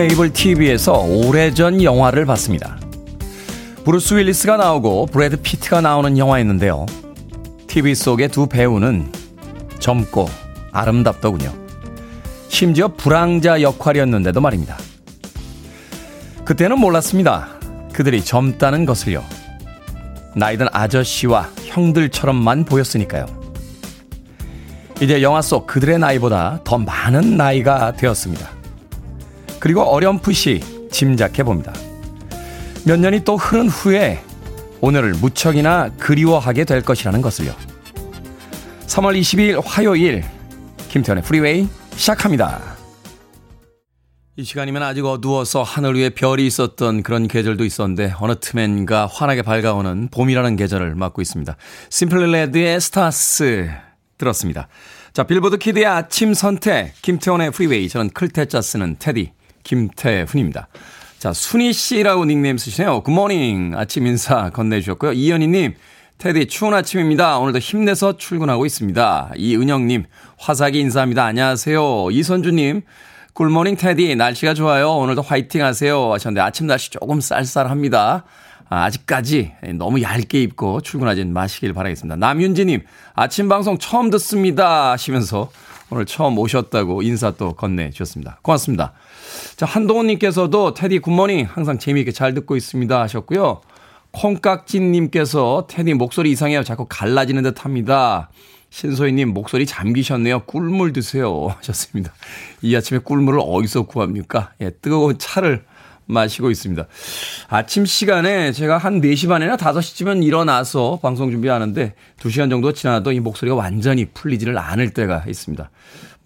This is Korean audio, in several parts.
케이블 TV에서 오래전 영화를 봤습니다. 브루스 윌리스가 나오고 브래드 피트가 나오는 영화였는데요. TV 속의 두 배우는 젊고 아름답더군요. 심지어 부랑자 역할이었는데도 말입니다. 그때는 몰랐습니다. 그들이 젊다는 것을요. 나이든 아저씨와 형들처럼만 보였으니까요. 이제 영화 속 그들의 나이보다 더 많은 나이가 되었습니다. 그리고 어렴풋이 짐작해 봅니다. 몇 년이 또 흐른 후에 오늘을 무척이나 그리워하게 될 것이라는 것을요. 3월 22일 화요일 김태현의 프리웨이 시작합니다. 이 시간이면 아직 어두워서 하늘 위에 별이 있었던 그런 계절도 있었는데 어느 틈엔가 환하게 밝아오는 봄이라는 계절을 맞고 있습니다. Simply Red의 Stars 들었습니다. 자, 빌보드 kid의 아침 선택 김태훈의 Freeway 저는 클 태 자 쓰는 테디 김태훈입니다. 자, 순희 씨라고 닉네임 쓰시네요. good morning 아침 인사 건네주셨고요. 이현희님 테디 추운 아침입니다. 오늘도 힘내서 출근하고 있습니다. 이은영님 화사하게 인사합니다. 안녕하세요. 이선주님 good morning 테디 날씨가 좋아요. 오늘도 화이팅 하세요 하셨는데 아침 날씨 조금 쌀쌀합니다. 아, 아직까지 너무 얇게 입고 출근하지 마시길 바라겠습니다. 남윤지님 아침 방송 처음 듣습니다 하시면서 오늘 처음 오셨다고 인사 또 건네주셨습니다. 고맙습니다. 자 한동훈님께서도 테디 굿모닝 항상 재미있게 잘 듣고 있습니다 하셨고요. 콩깍지님께서 테디 목소리 이상해요. 자꾸 갈라지는 듯 합니다. 신소희님 목소리 잠기셨네요. 꿀물 드세요 하셨습니다. 이 아침에 꿀물을 어디서 구합니까? 예, 뜨거운 차를 마시고 있습니다. 아침 시간에 제가 한 4시 반이나 5시쯤은 일어나서 방송 준비하는데 2시간 정도 지나도 이 목소리가 완전히 풀리지를 않을 때가 있습니다.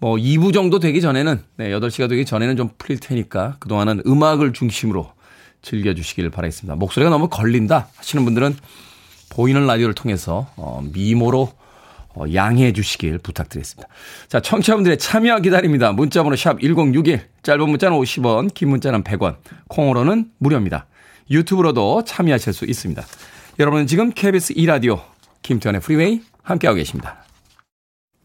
뭐 2부 정도 되기 전에는 네, 8시가 되기 전에는 좀 풀릴 테니까 그동안은 음악을 중심으로 즐겨주시길 바라겠습니다. 목소리가 너무 걸린다 하시는 분들은 보이는 라디오를 통해서 어, 미모로 어, 양해해 주시길 부탁드리겠습니다. 자, 청취자분들의 참여 기다립니다. 문자번호 샵 1061, 짧은 문자는 50원, 긴 문자는 100원, 콩으로는 무료입니다. 유튜브로도 참여하실 수 있습니다. 여러분은 지금 KBS 2라디오 김태훈의 Freeway 함께하고 계십니다.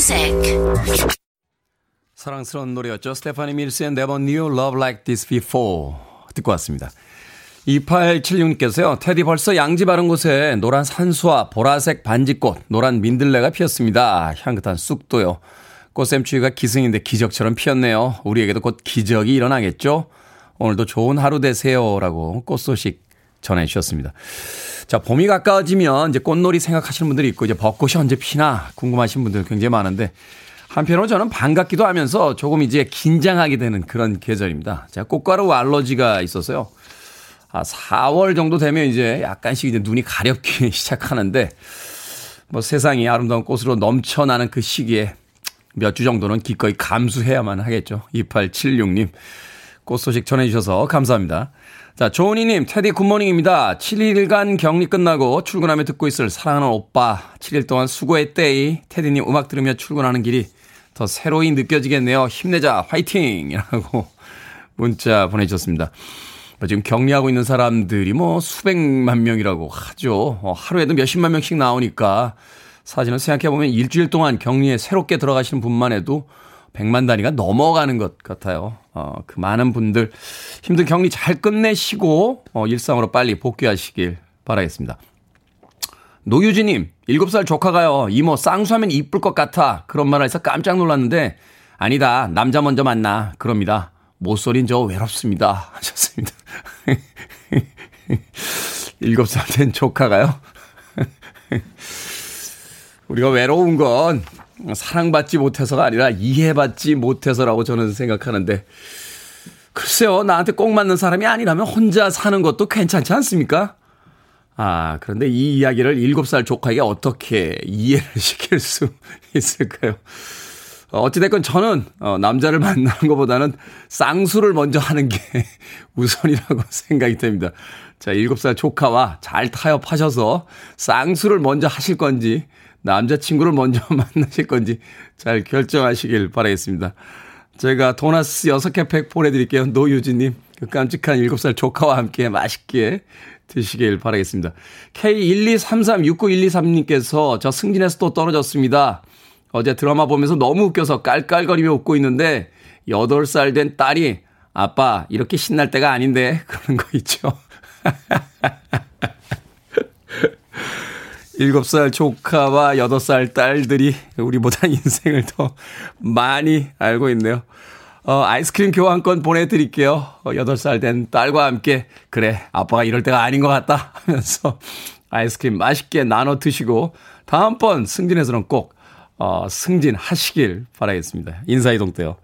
music. 사랑스러운 노래였죠. 스테파니 밀스의 Never Knew Love Like This Before 듣고 왔습니다. 2876님께서요. 테디 벌써 양지 바른 곳에 노란 산수와 보라색 반지꽃, 노란 민들레가 피었습니다. 향긋한 쑥도요. 꽃샘추위가 기승인데 기적처럼 피었네요. 우리에게도 곧 기적이 일어나겠죠? 오늘도 좋은 하루 되세요. 라고 꽃 소식 전해 주셨습니다. 자, 봄이 가까워지면 이제 꽃놀이 생각하시는 분들이 있고 이제 벚꽃이 언제 피나 궁금하신 분들 굉장히 많은데 한편으로 저는 반갑기도 하면서 조금 이제 긴장하게 되는 그런 계절입니다. 제가 꽃가루 알러지가 있어서요. 아, 4월 정도 되면 이제 약간씩 이제 눈이 가렵기 시작하는데 뭐 세상이 아름다운 꽃으로 넘쳐나는 그 시기에 몇 주 정도는 기꺼이 감수해야만 하겠죠. 2876님. 꽃 소식 전해주셔서 감사합니다. 자, 조은희님, 테디 good morning입니다. 7일간 격리 끝나고 출근하며 듣고 있을 사랑하는 오빠. 7일 동안 수고했대이. 테디님 음악 들으며 출근하는 길이 더 새로이 느껴지겠네요. 힘내자, 화이팅! 이라고 문자 보내주셨습니다. 뭐 지금 격리하고 있는 사람들이 뭐 수백만 명이라고 하죠. 어, 하루에도 몇십만 명씩 나오니까 사실은 생각해보면 일주일 동안 격리에 새롭게 들어가시는 분만 해도 100만 단위가 넘어가는 것 같아요. 어, 그 많은 분들 힘든 격리 잘 끝내시고 어, 일상으로 빨리 복귀하시길 바라겠습니다. 노유진님, 7살 조카가요, 이모 쌍수하면 이쁠 것 같아. 그런 말을 해서 깜짝 놀랐는데, 아니다, 남자 먼저 만나. 그럽니다. 모쏠인 저 외롭습니다. 하셨습니다. 7살 된 조카가요? 우리가 외로운 건 사랑받지 못해서가 아니라 이해받지 못해서라고 저는 생각하는데 글쎄요 나한테 꼭 맞는 사람이 아니라면 혼자 사는 것도 괜찮지 않습니까? 아, 그런데 이 이야기를 7살 조카에게 어떻게 이해를 시킬 수 있을까요? 어, 어찌됐건 저는, 어, 남자를 만나는 것보다는 쌍수를 먼저 하는 게 우선이라고 생각이 됩니다. 자, 7살 조카와 잘 타협하셔서 쌍수를 먼저 하실 건지, 남자친구를 먼저 만나실 건지 잘 결정하시길 바라겠습니다. 제가 도나스 6개 팩 보내드릴게요. 노유진님, 그 깜찍한 7살 조카와 함께 맛있게 드시길 바라겠습니다. K123369123님께서 저 승진해서 또 떨어졌습니다. 어제 드라마 보면서 너무 웃겨서 깔깔거리며 웃고 있는데 8살 된 딸이 아빠 이렇게 신날 때가 아닌데 그런 거 있죠. 7살 조카와 8살 딸들이 우리보다 인생을 더 많이 알고 있네요. 어, 아이스크림 교환권 보내드릴게요. 어, 8살 된 딸과 함께, 그래, 아빠가 이럴 때가 아닌 것 같다 하면서 아이스크림 맛있게 나눠 드시고, 다음번 승진에서는 꼭, 어, 승진하시길 바라겠습니다. 인사이동 때요.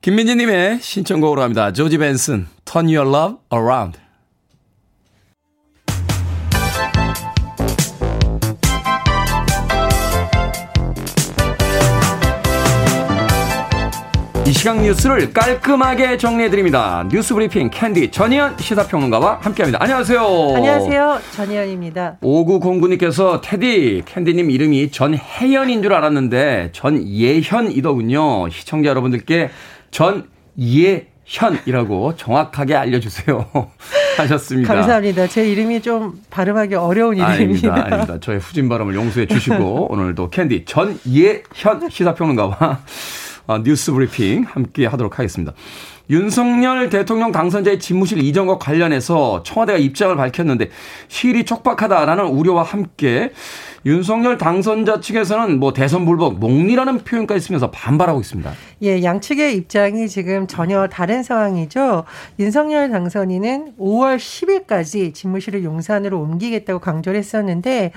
김민지님의 신청곡으로 합니다. 조지 벤슨, Turn Your Love Around. 이 시각 뉴스를 깔끔하게 정리해드립니다. 뉴스 브리핑 캔디 전예현 시사평론가와 함께합니다. 안녕하세요. 안녕하세요. 전예현입니다. 5909님께서 테디 캔디님 이름이 전혜연인 줄 알았는데 전예현이더군요. 시청자 여러분들께 전예현이라고 정확하게 알려주세요. 하셨습니다. 감사합니다. 제 이름이 좀 발음하기 어려운 이름입니다. 아닙니다. 아닙니다. 저의 후진 발음을 용서해 주시고 오늘도 캔디 전예현 시사평론가와 어, 뉴스 브리핑 함께 하도록 하겠습니다. 윤석열 대통령 당선자의 집무실 이전과 관련해서 청와대가 입장을 밝혔는데 실이 촉박하다라는 우려와 함께 윤석열 당선자 측에서는 뭐 대선 불복, 목리라는 표현까지 쓰면서 반발하고 있습니다. 예, 양측의 입장이 지금 전혀 다른 상황이죠. 윤석열 당선인은 5월 10일까지 집무실을 용산으로 옮기겠다고 강조를 했었는데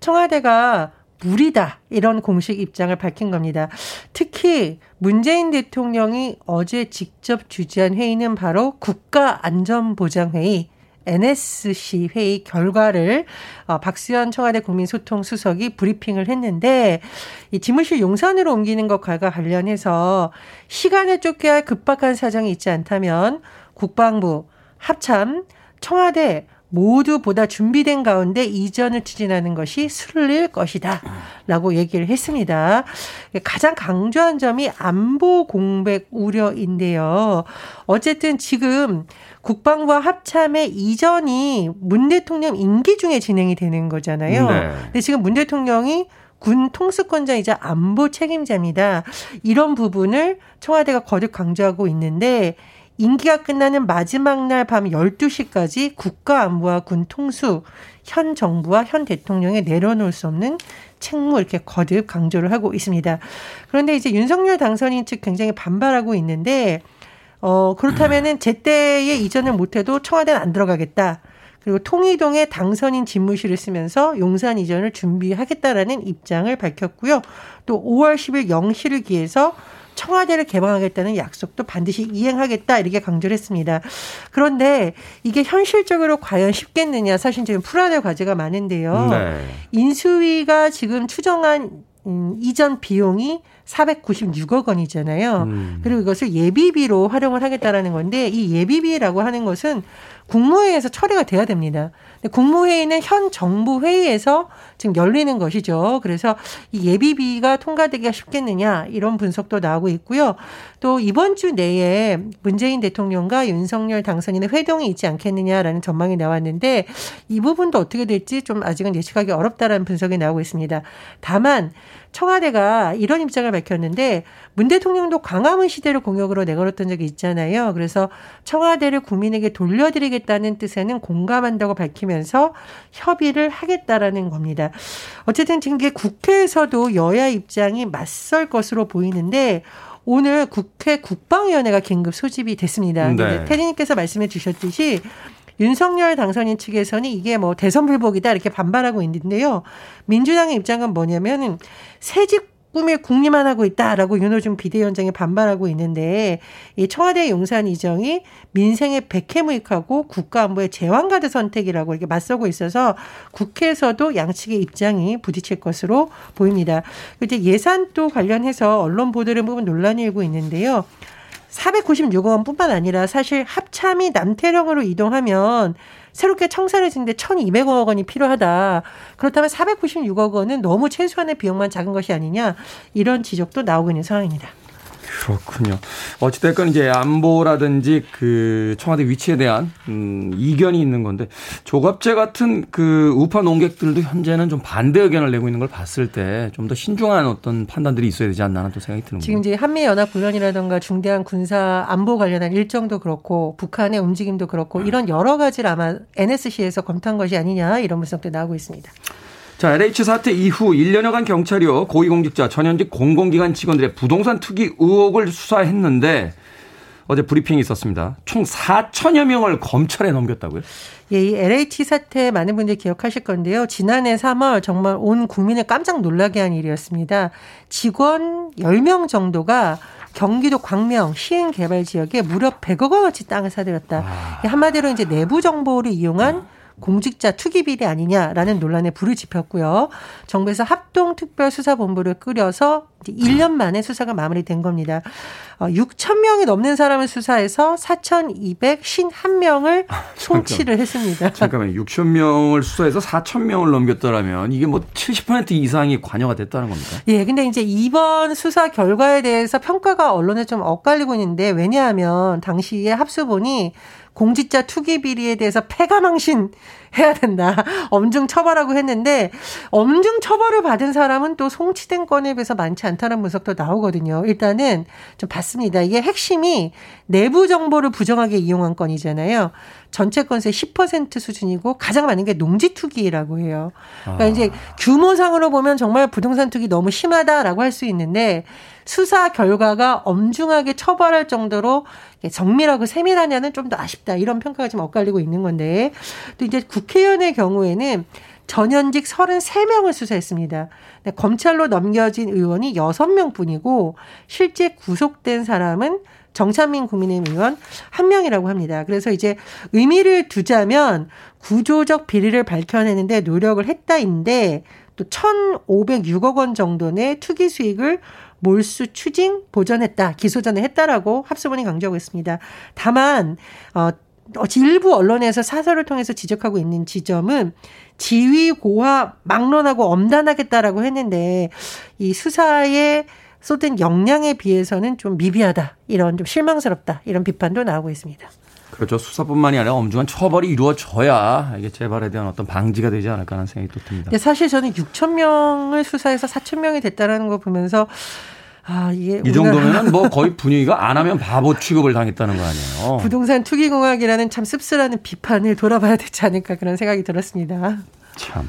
청와대가 무리다. 이런 공식 입장을 밝힌 겁니다. 특히 문재인 대통령이 어제 직접 주재한 회의는 바로 국가안전보장회의 NSC 회의 결과를 어, 박수현 청와대 국민소통수석이 브리핑을 했는데 이 집무실 용산으로 옮기는 것과 관련해서 시간을 쫓겨야 할 급박한 사정이 있지 않다면 국방부, 합참, 청와대 모두 보다 준비된 가운데 이전을 추진하는 것이 순리일 것이다. 라고 얘기를 했습니다. 가장 강조한 점이 안보 공백 우려인데요. 어쨌든 지금 국방부와 합참의 이전이 문 대통령 임기 중에 진행이 되는 거잖아요. 네. 근데 지금 문 대통령이 군 통수권자이자 안보 책임자입니다. 이런 부분을 청와대가 거듭 강조하고 있는데 임기가 끝나는 마지막 날 밤 12시까지 국가 안보와 군 통수, 현 정부와 현 대통령에 내려놓을 수 없는 책무 이렇게 거듭 강조를 하고 있습니다. 그런데 이제 윤석열 당선인 측 굉장히 반발하고 있는데 어 그렇다면은 제때에 이전을 못해도 청와대는 안 들어가겠다. 그리고 통이동에 당선인 집무실을 쓰면서 용산 이전을 준비하겠다라는 입장을 밝혔고요. 또 5월 10일 0시를 기해서 청와대를 개방하겠다는 약속도 반드시 이행하겠다 이렇게 강조를 했습니다. 그런데 이게 현실적으로 과연 쉽겠느냐 사실 지금 풀어야 될 과제가 많은데요. 네. 인수위가 지금 추정한 음, 이전 비용이 496억 원이잖아요. 음. 그리고 이것을 예비비로 활용을 하겠다라는 건데 이 예비비라고 하는 것은 국무회의에서 처리가 돼야 됩니다. 국무회의는 현 정부 회의에서 지금 열리는 것이죠. 그래서 이 예비비가 통과되기가 쉽겠느냐 이런 분석도 나오고 있고요. 또 이번 주 내에 문재인 대통령과 윤석열 당선인의 회동이 있지 않겠느냐라는 전망이 나왔는데 이 부분도 어떻게 될지 좀 아직은 예측하기 어렵다라는 분석이 나오고 있습니다. 다만 청와대가 이런 입장을 밝혔는데 문 대통령도 광화문 시대를 공약으로 내걸었던 적이 있잖아요. 그래서 청와대를 국민에게 돌려드리겠다는 뜻에는 공감한다고 밝히면서 협의를 하겠다라는 겁니다. 어쨌든 지금 이게 국회에서도 여야 입장이 맞설 것으로 보이는데 오늘 국회 국방위원회가 긴급 소집이 됐습니다. 네. 테디님께서 말씀해 주셨듯이 윤석열 당선인 측에서는 이게 뭐 대선 불복이다 이렇게 반발하고 있는데요. 민주당의 입장은 뭐냐면 새집 꿈일 국리만 하고 있다라고 윤호중 비대위원장이 반발하고 있는데 이 청와대 용산 이정이 민생의 백해무익하고 국가안보의 제왕가드 선택이라고 이렇게 맞서고 있어서 국회에서도 양측의 입장이 부딪힐 것으로 보입니다. 이제 예산도 관련해서 언론 보도를 보면 논란이 일고 있는데요. 496억 원뿐만 아니라 사실 합참이 남태령으로 이동하면 새롭게 청사를 짓는데 1,200억 원이 필요하다. 그렇다면 496억 원은 너무 최소한의 비용만 작은 것이 아니냐 이런 지적도 나오고 있는 상황입니다. 그렇군요. 어찌됐건 이제 안보라든지 그 청와대 위치에 대한 음, 이견이 있는 건데 조갑제 같은 그 우파 농객들도 현재는 좀 반대 의견을 내고 있는 걸 봤을 때 좀 더 신중한 어떤 판단들이 있어야 되지 않나 하는 또 생각이 드는 지금 이제 한미 연합 훈련이라든가 중대한 군사 안보 관련한 일정도 그렇고 북한의 움직임도 그렇고 이런 여러 가지를 아마 NSC에서 검토한 것이 아니냐 이런 분석도 나오고 있습니다. 자, LH 사태 이후 1년여간 경찰이요. 고위공직자, 전현직 공공기관 직원들의 부동산 투기 의혹을 수사했는데 어제 브리핑이 있었습니다. 총 4천여 명을 검찰에 넘겼다고요? 예, 이 LH 사태 많은 분들이 기억하실 건데요. 지난해 3월 정말 온 국민을 깜짝 놀라게 한 일이었습니다. 직원 10명 정도가 경기도 광명 시행개발 지역에 무려 100억 원어치 땅을 사들였다. 아. 한마디로 이제 내부 정보를 이용한 공직자 투기 비리 아니냐라는 논란에 불을 지폈고요. 정부에서 합동특별수사본부를 꾸려서 1년 만에 수사가 마무리된 겁니다. 어, 6천 명이 넘는 사람을 수사해서 4,251명을 아, 송치를 했습니다. 잠깐만 6천 명을 수사해서 4천 명을 넘겼더라면 이게 뭐 70% 이상이 관여가 됐다는 겁니까? 예, 근데 이제 이번 수사 결과에 대해서 평가가 언론에 좀 엇갈리고 있는데 왜냐하면 당시에 합수본이 공직자 투기 비리에 대해서 폐가망신 해야 된다. 엄중 처벌하고 했는데 엄중 처벌을 받은 사람은 또 송치된 건에 비해서 많지 않다는 분석도 나오거든요. 일단은 좀 봤습니다. 이게 핵심이 내부 정보를 부정하게 이용한 건이잖아요. 전체 건수의 10% 수준이고 가장 많은 게 농지 투기라고 해요. 그러니까 아. 이제 규모상으로 보면 정말 부동산 투기 너무 심하다라고 할 수 있는데 수사 결과가 엄중하게 처벌할 정도로 정밀하고 세밀하냐는 좀 더 아쉽다. 이런 평가가 좀 엇갈리고 있는 건데 또 이제 국회의원의 경우에는 전현직 33명을 수사했습니다. 검찰로 넘겨진 의원이 6명 뿐이고 실제 구속된 사람은 정찬민 국민의힘 의원 한 명이라고 합니다. 그래서 이제 의미를 두자면 구조적 비리를 밝혀내는데 노력을 했다인데 또 1,506억 원 정도의 투기 수익을 몰수 추징 보전했다. 기소 전에 했다라고 합수본이 강조하고 있습니다. 다만 어 일부 언론에서 사설을 통해서 지적하고 있는 지점은 지위 고하 막론하고 엄단하겠다라고 했는데 이 수사에 쏟은 역량에 비해서는 좀 미비하다. 이런 좀 실망스럽다. 이런 비판도 나오고 있습니다. 그렇죠. 수사뿐만이 아니라 엄중한 처벌이 이루어져야 이게 재발에 대한 어떤 방지가 되지 않을까 하는 생각이 또 듭니다. 네, 사실 저는 6천 명을 수사해서 4천 명이 됐다라는 거 보면서 아, 이게 이 정도면은 뭐 거의 분위기가 안 하면 바보 취급을 당했다는 거 아니에요. 부동산 투기 공학이라는 참 씁쓸한 비판을 돌아봐야 되지 않을까 그런 생각이 들었습니다. 참.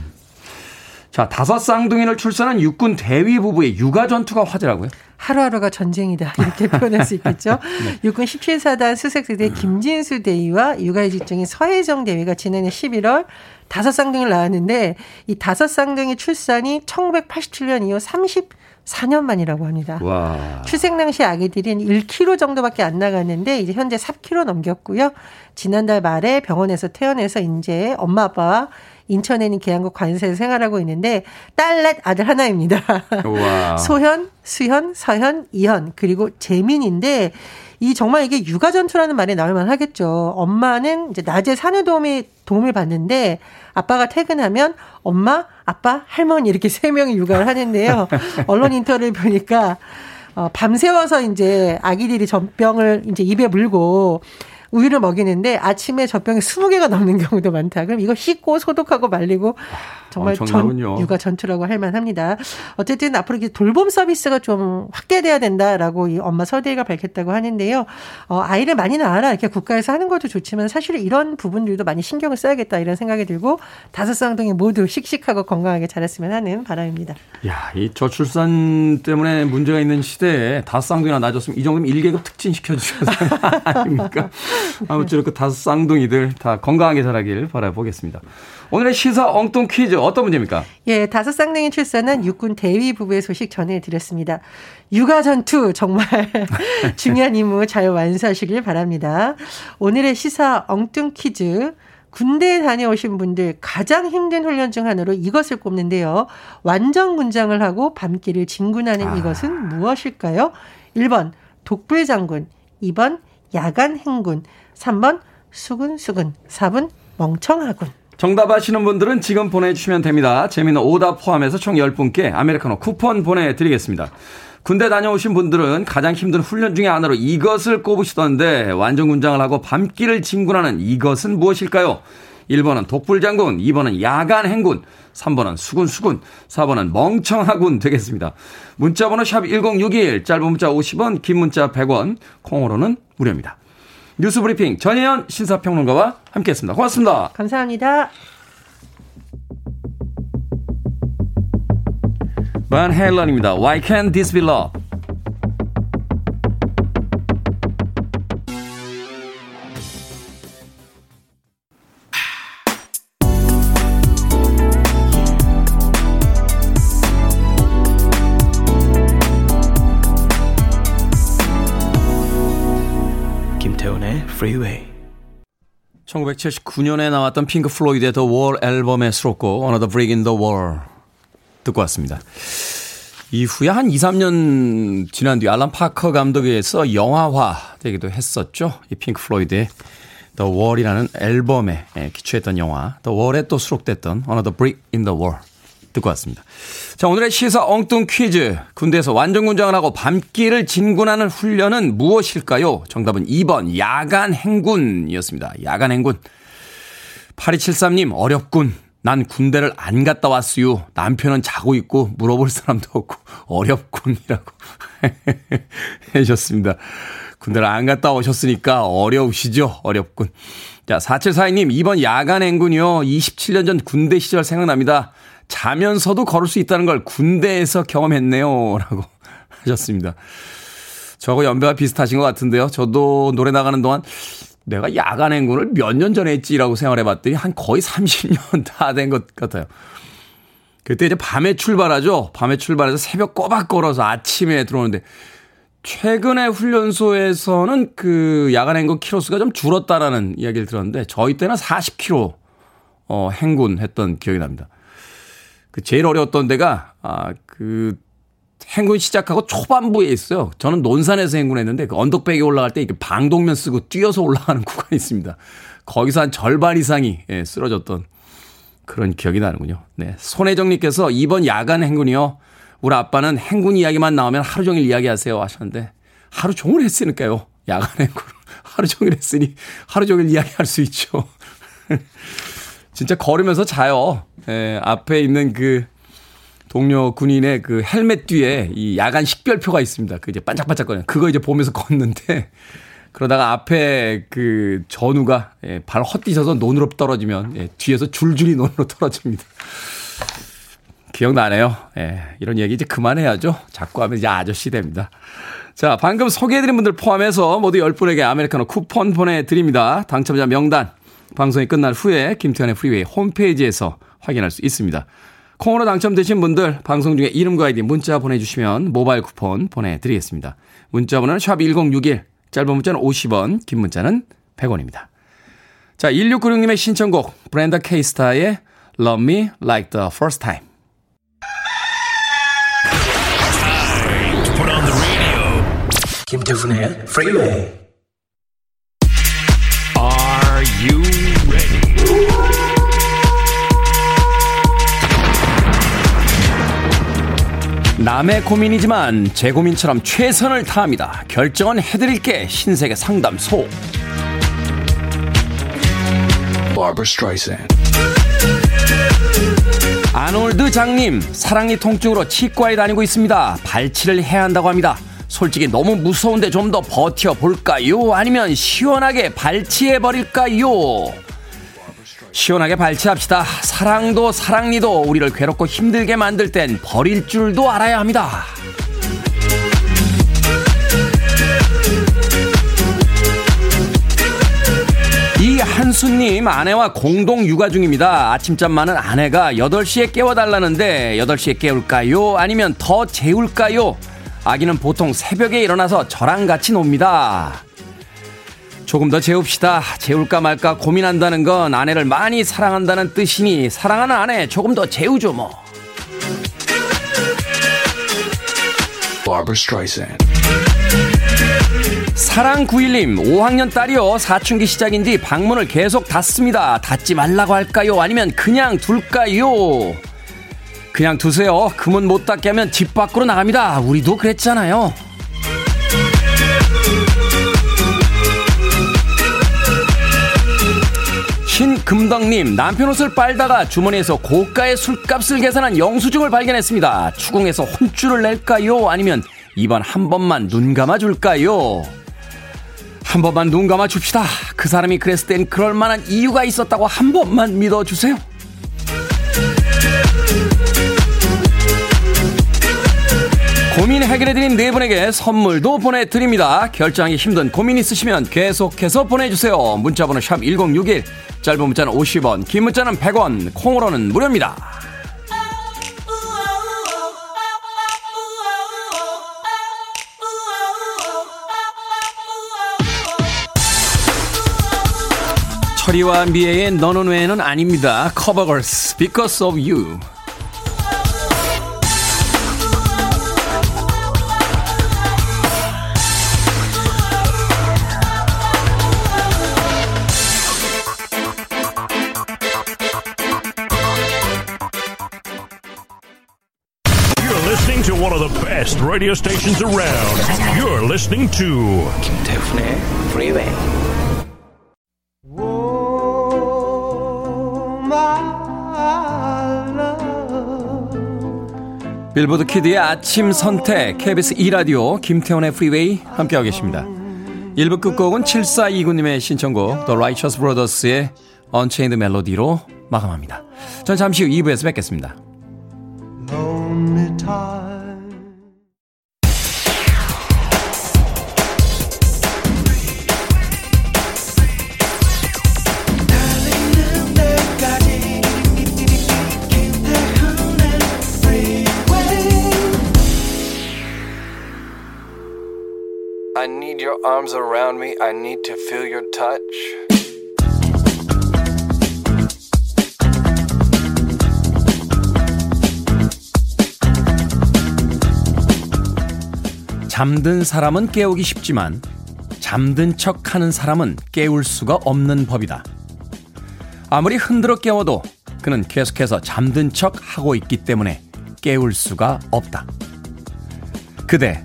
자, 다섯 쌍둥이를 출산한 육군 대위 부부의 육아 전투가 화제라고요? 하루하루가 전쟁이다. 이렇게 표현할 수 있겠죠. 네. 육군 17사단 수색대대 김진수 대위와 육아의 지중인 서혜정 대위가 지난해 11월 다섯 쌍둥이를 낳았는데 이 다섯 쌍둥이 출산이 1987년 이후 30 4년 만이라고 합니다. 와. 출생 당시 아기들은 1kg 정도밖에 안 나갔는데 이제 현재 3kg 넘겼고요. 지난달 말에 병원에서 태어나서 이제 엄마 아빠와 인천에 있는 계양국 관세에서 생활하고 있는데 딸넷 아들 하나입니다. 소현, 수현, 서현, 이현 그리고 재민인데 이 정말 이게 육아 전투라는 말이 나올 만 하겠죠. 엄마는 이제 낮에 사내 도움이 도움을 받는데 아빠가 퇴근하면 엄마, 아빠, 할머니 이렇게 세 명이 육아를 하는데요. 언론 인터뷰를 보니까 어, 밤새워서 이제 아기들이 전병을 이제 입에 물고 우유를 먹이는데 아침에 젖병이 20개가 넘는 경우도 많다. 그럼 이거 씻고 소독하고 말리고 정말 전, 육아 전투라고 할 만합니다. 어쨌든 앞으로 돌봄 서비스가 좀 확대돼야 된다라고 이 엄마 서대가 밝혔다고 하는데요. 어, 아이를 많이 낳아라 이렇게 국가에서 하는 것도 좋지만 사실 이런 부분들도 많이 신경을 써야겠다 이런 생각이 들고 다섯 쌍둥이 모두 씩씩하고 건강하게 자랐으면 하는 바람입니다. 야, 이 저출산 때문에 문제가 있는 시대에 다섯 쌍둥이나 낳아줬으면 이 정도면 1계급 특진 시켜 주셔야 되는 아닙니까? 아무쪼록 그 다섯 쌍둥이들 다 건강하게 자라길 바라보겠습니다. 오늘의 시사 엉뚱 퀴즈 어떤 문제입니까? 예, 다섯 쌍둥이 출산한 육군 대위 부부의 소식 전해드렸습니다. 육아 전투 정말 중요한 임무 잘 완수하시길 바랍니다. 오늘의 시사 엉뚱 퀴즈 군대에 다녀오신 분들 가장 힘든 훈련 중 하나로 이것을 꼽는데요. 완전 군장을 하고 밤길을 진군하는 아. 이것은 무엇일까요? 1번 독불 장군, 2번 야간 행군, 3번 수근수근, 4번 멍청하군. 정답 아시는 분들은 지금 보내주시면 됩니다. 재미는 오답 포함해서 총 10분께 아메리카노 쿠폰 보내드리겠습니다. 군대 다녀오신 분들은 가장 힘든 훈련 중의 하나로 이것을 꼽으시던데 완전 군장을 하고 밤길을 진군하는 이것은 무엇일까요? 1번은 독불장군, 2번은 야간 행군, 3번은 수군수군, 4번은 멍청하군 되겠습니다. 문자번호 샵 1061, 짧은 문자 50원, 긴 문자 100원, 콩으로는 무료입니다. 뉴스브리핑 전혜연 신사평론가와 함께했습니다. 고맙습니다. 감사합니다. 반 헬런입니다. Why can't this be love? Freeway 1979년에 나왔던 핑크 플로이드의 The Wall 앨범의 수록곡 Another Brick in the Wall 듣고 왔습니다. 이후에 한 2, 3년 지난 뒤 앨런 파커 감독에서 영화화 되기도 했었죠. 이 핑크 플로이드의 The Wall이라는 앨범에 기초했던 영화 The Wall에 또 수록됐던 Another Brick in the Wall 듣고 왔습니다. 자, 오늘의 시사 엉뚱 퀴즈. 군대에서 완전군장을 하고 밤길을 진군하는 훈련은 무엇일까요? 정답은 2번 야간 행군이었습니다. 야간 행군. 8273님 어렵군. 난 군대를 안 갔다 왔어요. 남편은 자고 있고 물어볼 사람도 없고 어렵군이라고 해주셨습니다. 군대를 안 갔다 오셨으니까 어려우시죠? 어렵군. 자, 4742님, 이번 야간 행군이요. 27년 전 군대 시절 생각납니다. 자면서도 걸을 수 있다는 걸 군대에서 경험했네요. 라고 하셨습니다. 저거 연배가 비슷하신 것 같은데요. 저도 노래 나가는 동안 내가 야간 행군을 몇 년 전에 했지라고 생각해 봤더니 한 거의 30년 다 된 것 같아요. 그때 이제 밤에 출발하죠. 밤에 출발해서 새벽 꼬박 걸어서 아침에 들어오는데 최근에 훈련소에서는 그 야간 행군 키로수가 좀 줄었다라는 이야기를 들었는데 저희 때는 40km 어 행군했던 기억이 납니다. 그 제일 어려웠던 데가 아그 행군 시작하고 초반부에 있어요. 저는 논산에서 행군했는데 그 언덕백에 올라갈 때 이렇게 방독면 쓰고 뛰어서 올라가는 구간이 있습니다. 거기서 한 절반 이상이 예, 쓰러졌던 그런 기억이 나는군요. 네. 손혜정님께서 이번 야간 행군이요. 우리 아빠는 행군 이야기만 나오면 하루 종일 이야기하세요 하셨는데 하루 종일 했으니까요. 야간 행군 하루 종일 했으니 하루 종일 이야기할 수 있죠. 진짜 걸으면서 자요. 예, 앞에 있는 그 동료 군인의 그 헬멧 뒤에 이 야간 식별표가 있습니다. 그 이제 반짝반짝거리는 그거 이제 보면서 걷는데 그러다가 앞에 그 전우가 예, 발 헛디뎌서 논으로 떨어지면 예, 뒤에서 줄줄이 논으로 떨어집니다. 기억나네요. 예, 이런 얘기 이제 그만해야죠. 자꾸 하면 이제 아저씨 됩니다. 자, 방금 소개해드린 분들 포함해서 모두 10분에게 아메리카노 쿠폰 보내드립니다. 당첨자 명단 방송이 끝날 후에 김태훈의 Freeway 홈페이지에서 확인할 수 있습니다. 콩으로 당첨되신 분들 방송 중에 이름과 아이디 문자 보내주시면 모바일 쿠폰 보내드리겠습니다. 문자 번호는 샵1061 짧은 문자는 50원 긴 문자는 100원입니다. 자 1696님의 신청곡 브랜다 케이스타의 Love Me Like the First Time 김태훈의 프리웨이 Are you 남의 고민이지만 제 고민처럼 최선을 다합니다. 결정은 해드릴게 신세계 상담소. 아놀드 장님, 사랑니 통증으로 치과에 다니고 있습니다. 발치를 해야 한다고 합니다. 솔직히 너무 무서운데 좀 더 버텨볼까요? 아니면 시원하게 발치해버릴까요? 시원하게 발치합시다. 사랑도 사랑니도 우리를 괴롭고 힘들게 만들 땐 버릴 줄도 알아야 합니다. 이수님, 아내와 공동 육아 중입니다. 아침잠 많은 아내가 8시에 깨워달라는데 8시에 깨울까요? 아니면 더 재울까요? 아기는 보통 새벽에 일어나서 저랑 같이 놉니다. 조금 더 재웁시다. 재울까 말까 고민한다는 건 아내를 많이 사랑한다는 뜻이니 사랑하는 아내 조금 더 재우죠 뭐. 사랑 9일님 5학년 딸이요. 사춘기 시작인지 방문을 계속 닫습니다. 닫지 말라고 할까요? 아니면 그냥 둘까요? 그냥 두세요. 그문못 닫게 하면 집 밖으로 나갑니다. 우리도 그랬잖아요 신금덕님 남편 옷을 빨다가 주머니에서 고가의 술값을 계산한 영수증을 발견했습니다. 추궁해서 혼쭐을 낼까요? 아니면 이번 한 번만 눈 감아 줄까요? 한 번만 눈 감아 줍시다. 그 사람이 그랬을 땐 그럴 만한 이유가 있었다고 한 번만 믿어주세요. 해결해드린 네 분에게 선물도 보내드립니다. 결정하기 힘든 고민 있으시면 계속해서 보내주세요. 문자번호 샵 1061, 짧은 문자는 50원, 긴 문자는 100원, 콩으로는 무료입니다. 철이와 미애의 너는 왜는 아닙니다. 커버걸스, Because of You. Best radio stations around. You're listening to 김태훈의 Freeway. 빌보드 kid의 아침 선택 KBS 2라디오 김태훈의 Freeway 함께하고 계십니다. 1부 끝곡은 7429님의 신청곡 The Righteous Brothers의 Unchained Melody로 마감합니다. 전 잠시 후 2부에서 뵙겠습니다. I arms around me. I need to feel your touch. 잠든 사람은 깨우기 쉽지만 잠든 척 하는 사람은 깨울 수가 없는 법이다. 아무리 흔들어 깨워도 그는 계속해서 잠든 척 하고 있기 때문에 깨울 수가 없다. 그대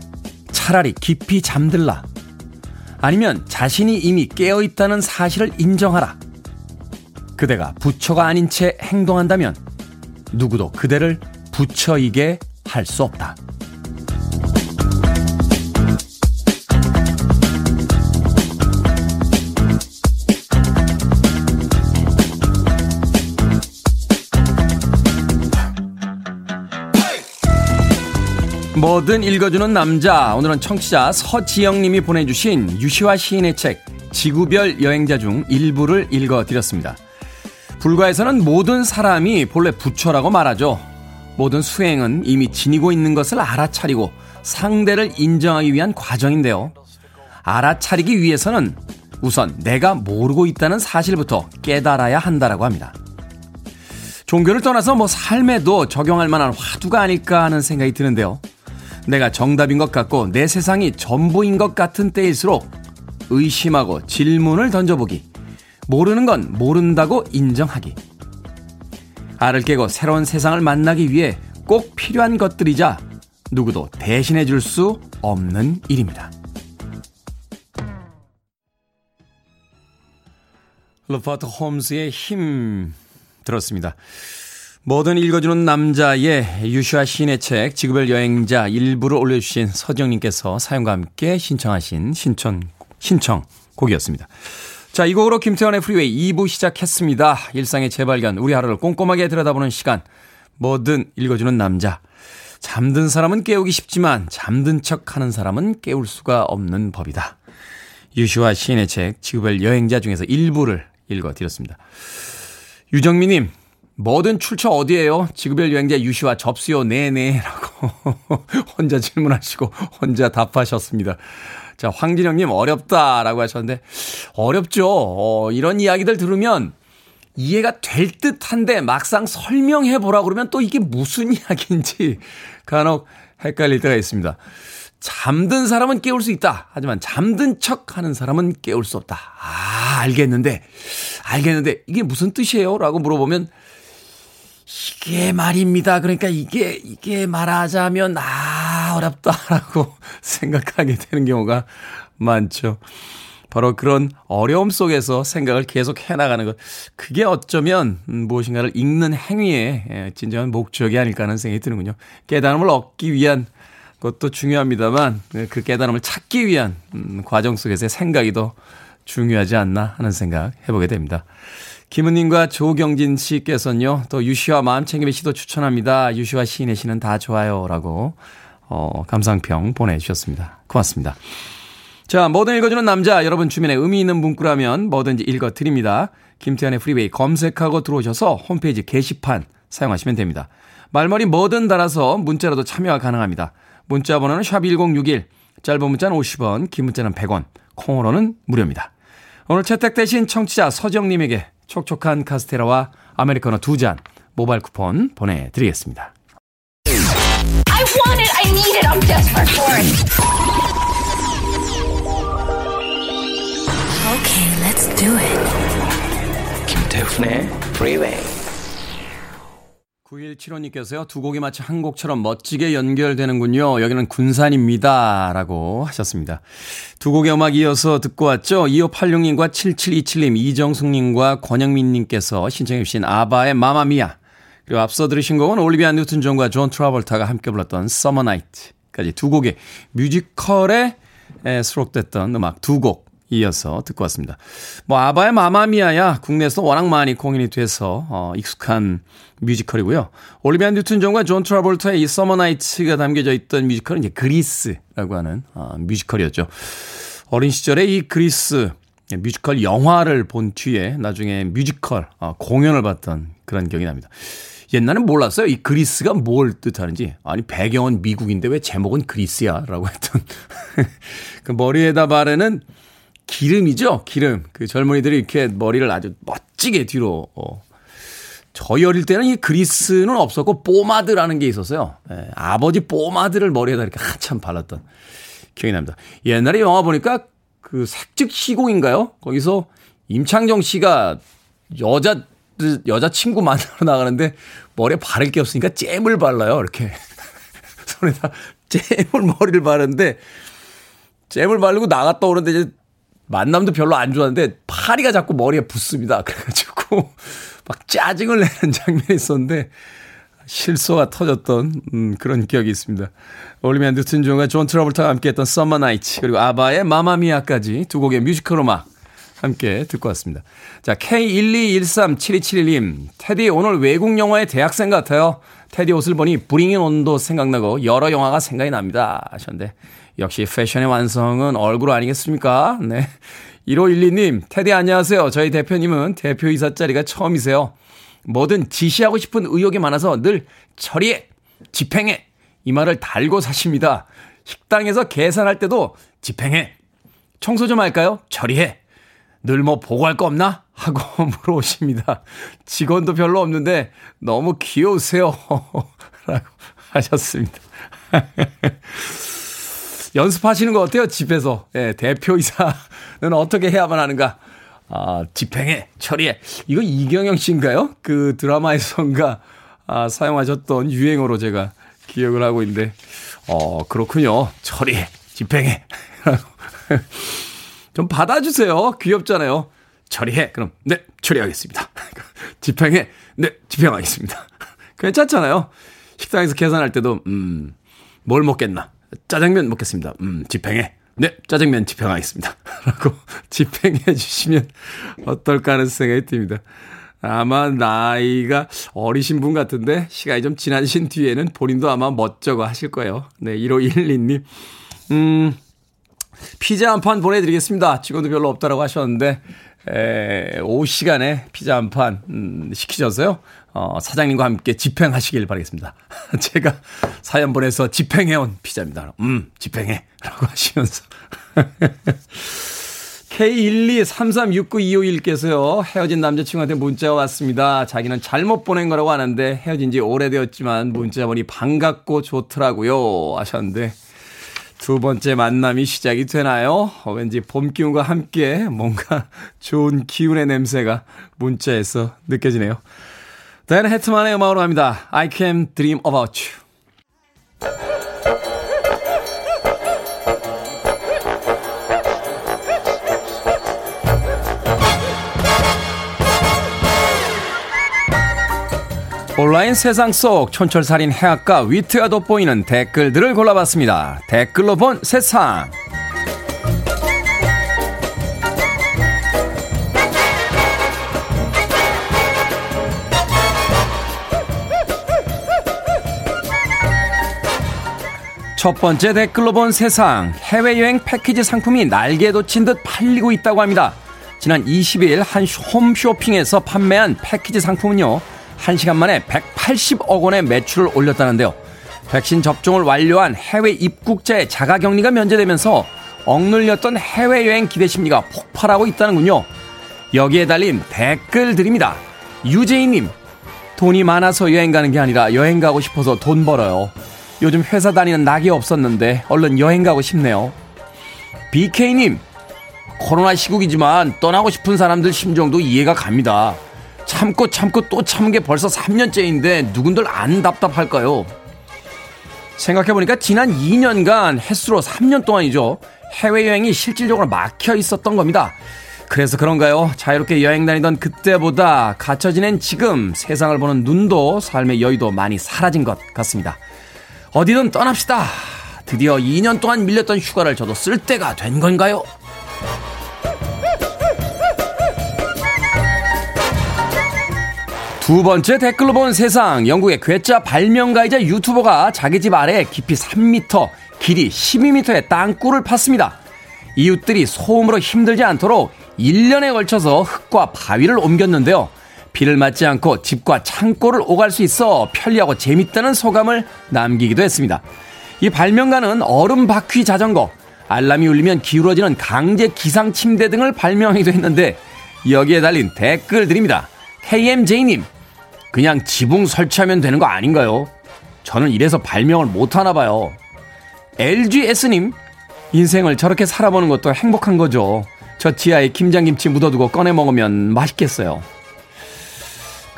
차라리 깊이 잠들라. 아니면 자신이 이미 깨어 있다는 사실을 인정하라. 그대가 부처가 아닌 채 행동한다면 누구도 그대를 부처이게 할 수 없다. 뭐든 읽어주는 남자. 오늘은 청취자 서지영님이 보내주신 유시화 시인의 책 지구별 여행자 중 일부를 읽어드렸습니다. 불가에서는 모든 사람이 본래 부처라고 말하죠. 모든 수행은 이미 지니고 있는 것을 알아차리고 상대를 인정하기 위한 과정인데요. 알아차리기 위해서는 우선 내가 모르고 있다는 사실부터 깨달아야 한다라고 합니다. 종교를 떠나서 뭐 삶에도 적용할 만한 화두가 아닐까 하는 생각이 드는데요. 내가 정답인 것 같고 내 세상이 전부인 것 같은 때일수록 의심하고 질문을 던져보기. 모르는 건 모른다고 인정하기. 알을 깨고 새로운 세상을 만나기 위해 꼭 필요한 것들이자 누구도 대신해 줄 수 없는 일입니다. 루퍼트 홈스의 Him 들었습니다. 뭐든 읽어주는 남자의 유슈아 시인의 책 지구별 여행자 일부를 올려주신 서정님께서 사연과 함께 신청하신 신청 신청 곡이었습니다. 자, 이 곡으로 김태훈의 Freeway 2부 시작했습니다. 일상의 재발견, 우리 하루를 꼼꼼하게 들여다보는 시간. 뭐든 읽어주는 남자. 잠든 사람은 깨우기 쉽지만 잠든 척 하는 사람은 깨울 수가 없는 법이다. 유슈아 시인의 책 지구별 여행자 중에서 일부를 읽어드렸습니다. 유정미님, 뭐든 출처 어디에요? 지구별 여행자 유시와 접수요 네네라고 혼자 질문하시고 혼자 답하셨습니다. 자 황진영님 어렵다라고 하셨는데 어렵죠. 어, 이런 이야기들 들으면 이해가 될 듯한데 막상 설명해 보라 그러면 또 이게 무슨 이야기인지 간혹 헷갈릴 때가 있습니다. 잠든 사람은 깨울 수 있다. 하지만 잠든 척 하는 사람은 깨울 수 없다. 아, 알겠는데, 알겠는데, 이게 무슨 뜻이에요? 라고 물어보면, 이게 말입니다. 그러니까 이게, 이게 말하자면, 아, 어렵다라고 생각하게 되는 경우가 많죠. 바로 그런 어려움 속에서 생각을 계속 해나가는 것. 그게 어쩌면 무엇인가를 읽는 행위의 예, 진정한 목적이 아닐까 하는 생각이 드는군요. 깨달음을 얻기 위한 것도 중요합니다만 그 깨달음을 찾기 위한 음, 과정 속에서의 생각이 더 중요하지 않나 하는 생각 해보게 됩니다. 김은님과 조경진 씨께서는요, 또 류시화 마음 챙김의 시도 추천합니다. 류시화 시인의 시는 다 좋아요. 라고, 어, 감상평 보내주셨습니다. 고맙습니다. 자, 뭐든 읽어주는 남자, 여러분 주변에 의미 있는 문구라면 뭐든지 읽어드립니다. 김태훈의 Freeway 검색하고 들어오셔서 홈페이지 게시판 사용하시면 됩니다. 말머리 뭐든 달아서 문자라도 참여가 가능합니다. 문자 번호는 샵1061, 짧은 문자는 50원, 긴 문자는 100원, 콩으로는 무료입니다. 오늘 채택되신 청취자 서정님에게 촉촉한 카스테라와 아메리카노 두 잔 모바일 쿠폰 보내드리겠습니다. I want it, I need it, I'm desperate for it. Okay, let's do it. 김태훈의 Freeway. 9175님께서요, 두 곡이 마치 한 곡처럼 멋지게 연결되는군요. 여기는 군산입니다. 라고 하셨습니다. 두 곡의 음악 이어서 듣고 왔죠. 2586님과 7727님, 이정숙님과 권영민님께서 신청해주신 아바의 Mamma Mia. 그리고 앞서 들으신 곡은 올리비아 뉴튼 존과 존 트라볼타가 함께 불렀던 Summer Nights까지 두 곡의 뮤지컬에 수록됐던 음악 두 곡 이어서 듣고 왔습니다. 뭐 아바의 Mamma Mia야 국내에서 워낙 많이 공연이 돼서 어, 익숙한 뮤지컬이고요. 올리비아 뉴튼 존과 존 트라볼타의 이 Summer Nights가 담겨져 있던 뮤지컬은 이제 Grease라고 하는 어, 뮤지컬이었죠. 어린 시절에 이 그리스 뮤지컬 영화를 본 뒤에 나중에 뮤지컬 어, 공연을 봤던 그런 기억이 납니다. 옛날엔 몰랐어요. 이 Grease가 뭘 뜻하는지. 아니, 배경은 미국인데 왜 제목은 그리스야? 라고 했던. 그 머리에다 바르는 기름이죠. 기름. 그 젊은이들이 이렇게 머리를 아주 멋지게 뒤로 어. 저희 어릴 때는 이 그리스는 없었고 뽀마드라는 게 있었어요. 예, 아버지 뽀마드를 머리에다 이렇게 한참 발랐던 기억이 납니다. 옛날에 영화 보니까 그 색즉 시공인가요? 거기서 임창정 씨가 여자 여자 친구 만나러 나가는데 머리에 바를 게 없으니까 잼을 발라요. 이렇게 손에다 잼을 머리를 바르는데 잼을 바르고 나갔다 오는데 이제 만남도 별로 안 좋았는데 파리가 자꾸 머리에 붙습니다. 그래가지고 막 짜증을 내는 장면이 있었는데 실소가 터졌던 음, 그런 기억이 있습니다. 올리비아 뉴튼 존과 존 트러블타가 함께했던 Summer Nights 그리고 아바의 Mamma Mia까지 두 곡의 뮤지컬 음악 함께 듣고 왔습니다. 자 K1213727님 테디 오늘 외국 영화의 대학생 같아요. 테디 옷을 보니 브링인 온도 생각나고 여러 영화가 생각이 납니다 하셨는데 역시 패션의 완성은 얼굴 아니겠습니까? 네. 1512님, 테디 안녕하세요. 저희 대표님은 대표이사 자리가 처음이세요. 뭐든 지시하고 싶은 의욕이 많아서 늘 처리해, 집행해. 이 말을 달고 사십니다. 식당에서 계산할 때도 집행해. 청소 좀 할까요? 처리해. 늘 뭐 보고할 거 없나? 하고 물어오십니다. 직원도 별로 없는데 너무 귀여우세요. 라고 하셨습니다. 연습하시는 거 어때요? 집에서. 예, 대표이사는 어떻게 해야만 하는가? 아, 집행해, 처리해. 이거 이경영 씨인가요? 그 드라마에선가 아, 사용하셨던 유행어로 제가 기억을 하고 있는데, 어, 그렇군요. 처리해, 집행해. 좀 받아주세요. 귀엽잖아요. 처리해. 그럼, 네, 처리하겠습니다. 집행해. 네, 집행하겠습니다. 괜찮잖아요. 식당에서 계산할 때도, 음, 뭘 먹겠나? 짜장면 먹겠습니다. 음, 집행해. 네, 짜장면 집행하겠습니다. 라고 집행해 주시면 어떨까 하는 생각이 듭니다. 아마 나이가 어리신 분 같은데 시간이 좀 지나신 뒤에는 본인도 아마 멋쩍어 하실 거예요. 네, 1512님. 음, 피자 한 판 보내드리겠습니다. 직원도 별로 없다라고 하셨는데, 에, 오후 시간에 피자 한 판, 음, 시키셔서요. 어, 사장님과 함께 집행하시길 바라겠습니다. 제가 사연 보내서 집행해온 피자입니다. 음, 집행해. 라고 하시면서. K123369251께서요, 헤어진 남자친구한테 문자가 왔습니다. 자기는 잘못 보낸 거라고 하는데 헤어진 지 오래되었지만 문자 보니 반갑고 좋더라고요. 하셨는데, 두 번째 만남이 시작이 되나요? 어, 왠지 봄 기운과 함께 뭔가 좋은 기운의 냄새가 문자에서 느껴지네요. 댄 해트만의 음악으로 갑니다. I can dream about you. 온라인 세상 속 촌철살인 해악과 위트가 돋보이는 댓글들을 골라봤습니다. 댓글로 본 세상. 첫 번째 댓글로 본 세상. 해외여행 패키지 상품이 날개 돋친 듯 팔리고 있다고 합니다. 지난 20일 한 홈쇼핑에서 판매한 패키지 상품은요. 1시간 만에 180억 원의 매출을 올렸다는데요. 백신 접종을 완료한 해외 입국자의 자가격리가 면제되면서 억눌렸던 해외여행 기대 심리가 폭발하고 있다는군요. 여기에 달린 댓글들입니다. 유재희님, 돈이 많아서 여행 가는 게 아니라 여행 가고 싶어서 돈 벌어요. 요즘 회사 다니는 낙이 없었는데 얼른 여행 가고 싶네요. BK님, 코로나 시국이지만 떠나고 싶은 사람들 심정도 이해가 갑니다. 참고 참고 또 참은 게 벌써 3년째인데 누군들 안 답답할까요? 생각해보니까 지난 2년간 횟수로 3년 동안이죠. 해외여행이 실질적으로 막혀 있었던 겁니다. 그래서 그런가요? 자유롭게 여행 다니던 그때보다 갇혀 지낸 지금 세상을 보는 눈도 삶의 여유도 많이 사라진 것 같습니다. 어디든 떠납시다. 드디어 2년 동안 밀렸던 휴가를 저도 쓸 때가 된 건가요? 두 번째 댓글로 본 세상 영국의 괴짜 발명가이자 유튜버가 자기 집 아래 깊이 3m, 길이 12m의 땅굴을 팠습니다. 이웃들이 소음으로 힘들지 않도록 1년에 걸쳐서 흙과 바위를 옮겼는데요. 비를 맞지 않고 집과 창고를 오갈 수 있어 편리하고 재밌다는 소감을 남기기도 했습니다. 이 발명가는 얼음 바퀴 자전거, 알람이 울리면 기울어지는 강제 기상 침대 등을 발명하기도 했는데 여기에 달린 댓글들입니다. KMJ님, 그냥 지붕 설치하면 되는 거 아닌가요? 저는 이래서 발명을 못 하나 봐요. LGS님, 인생을 저렇게 살아보는 것도 행복한 거죠. 저 지하에 김장김치 묻어두고 꺼내 먹으면 맛있겠어요.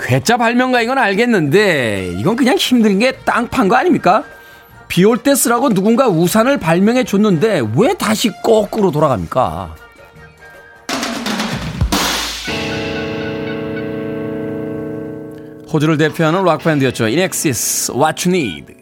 괴짜 발명가인 건 알겠는데, 이건 그냥 힘든 게 땅 판 거 아닙니까? 비 올 때 쓰라고 누군가 우산을 발명해 줬는데, 왜 다시 거꾸로 돌아갑니까? 호주를 대표하는 락밴드였죠. INXS, What You Need.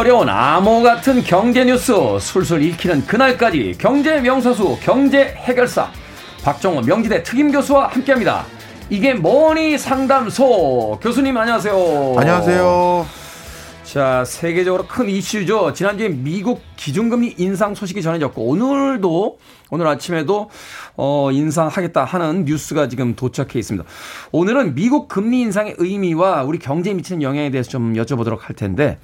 어려운 암호 같은 경제 뉴스 술술 읽히는 그날까지 경제 명사수 경제 해결사 박정호 명지대 특임 교수와 함께합니다. 이게 뭐니 상담소 교수님 안녕하세요. 안녕하세요. 자 세계적으로 큰 이슈죠. 지난주에 미국 기준금리 인상 소식이 전해졌고 오늘도 오늘 아침에도 어, 인상하겠다 하는 뉴스가 지금 도착해 있습니다. 오늘은 미국 금리 인상의 의미와 우리 경제에 미치는 영향에 대해서 좀 여쭤보도록 할 텐데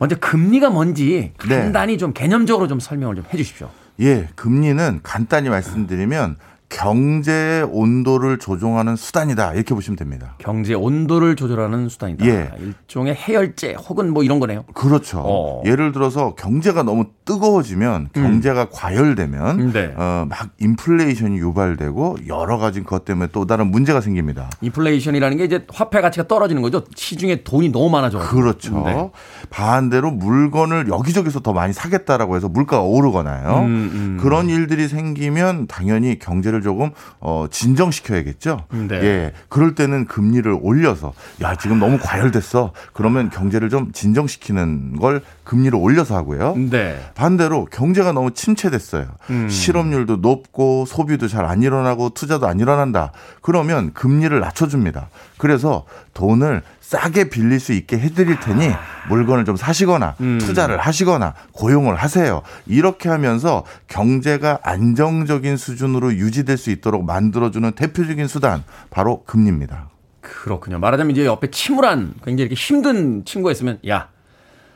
먼저 금리가 뭔지 간단히 네. 좀 개념적으로 좀 설명을 좀 해 주십시오. 예, 금리는 간단히 말씀드리면 경제의 온도를 조종하는 수단이다 이렇게 보시면 됩니다. 경제 온도를 조절하는 수단이다. 예. 일종의 해열제 혹은 뭐 이런 거네요. 그렇죠. 어. 예를 들어서 경제가 너무 뜨거워지면 경제가 과열되면 네. 어, 막 인플레이션이 유발되고 여러 가지 그것 때문에 또 다른 문제가 생깁니다. 인플레이션이라는 게 이제 화폐 가치가 떨어지는 거죠. 시중에 돈이 너무 많아져. 그렇죠. 네. 반대로 물건을 여기저기서 더 많이 사겠다라고 해서 물가가 오르거나요. 음, 그런 일들이 생기면 당연히 경제를 조금 어, 진정시켜야겠죠. 네. 예. 그럴 때는 금리를 올려서 야 지금 너무 과열됐어. 그러면 경제를 좀 진정시키는 걸 금리를 올려서 하고요. 네. 반대로 경제가 너무 침체됐어요. 음. 실업률도 높고 소비도 잘 안 일어나고 투자도 안 일어난다. 그러면 금리를 낮춰줍니다. 그래서 돈을 싸게 빌릴 수 있게 해드릴 테니 물건을 좀 사시거나 음. 투자를 하시거나 고용을 하세요. 이렇게 하면서 경제가 안정적인 수준으로 유지될 수 있도록 만들어주는 대표적인 수단 바로 금리입니다. 그렇군요. 말하자면 이제 옆에 침울한 굉장히 이렇게 힘든 친구가 있으면 야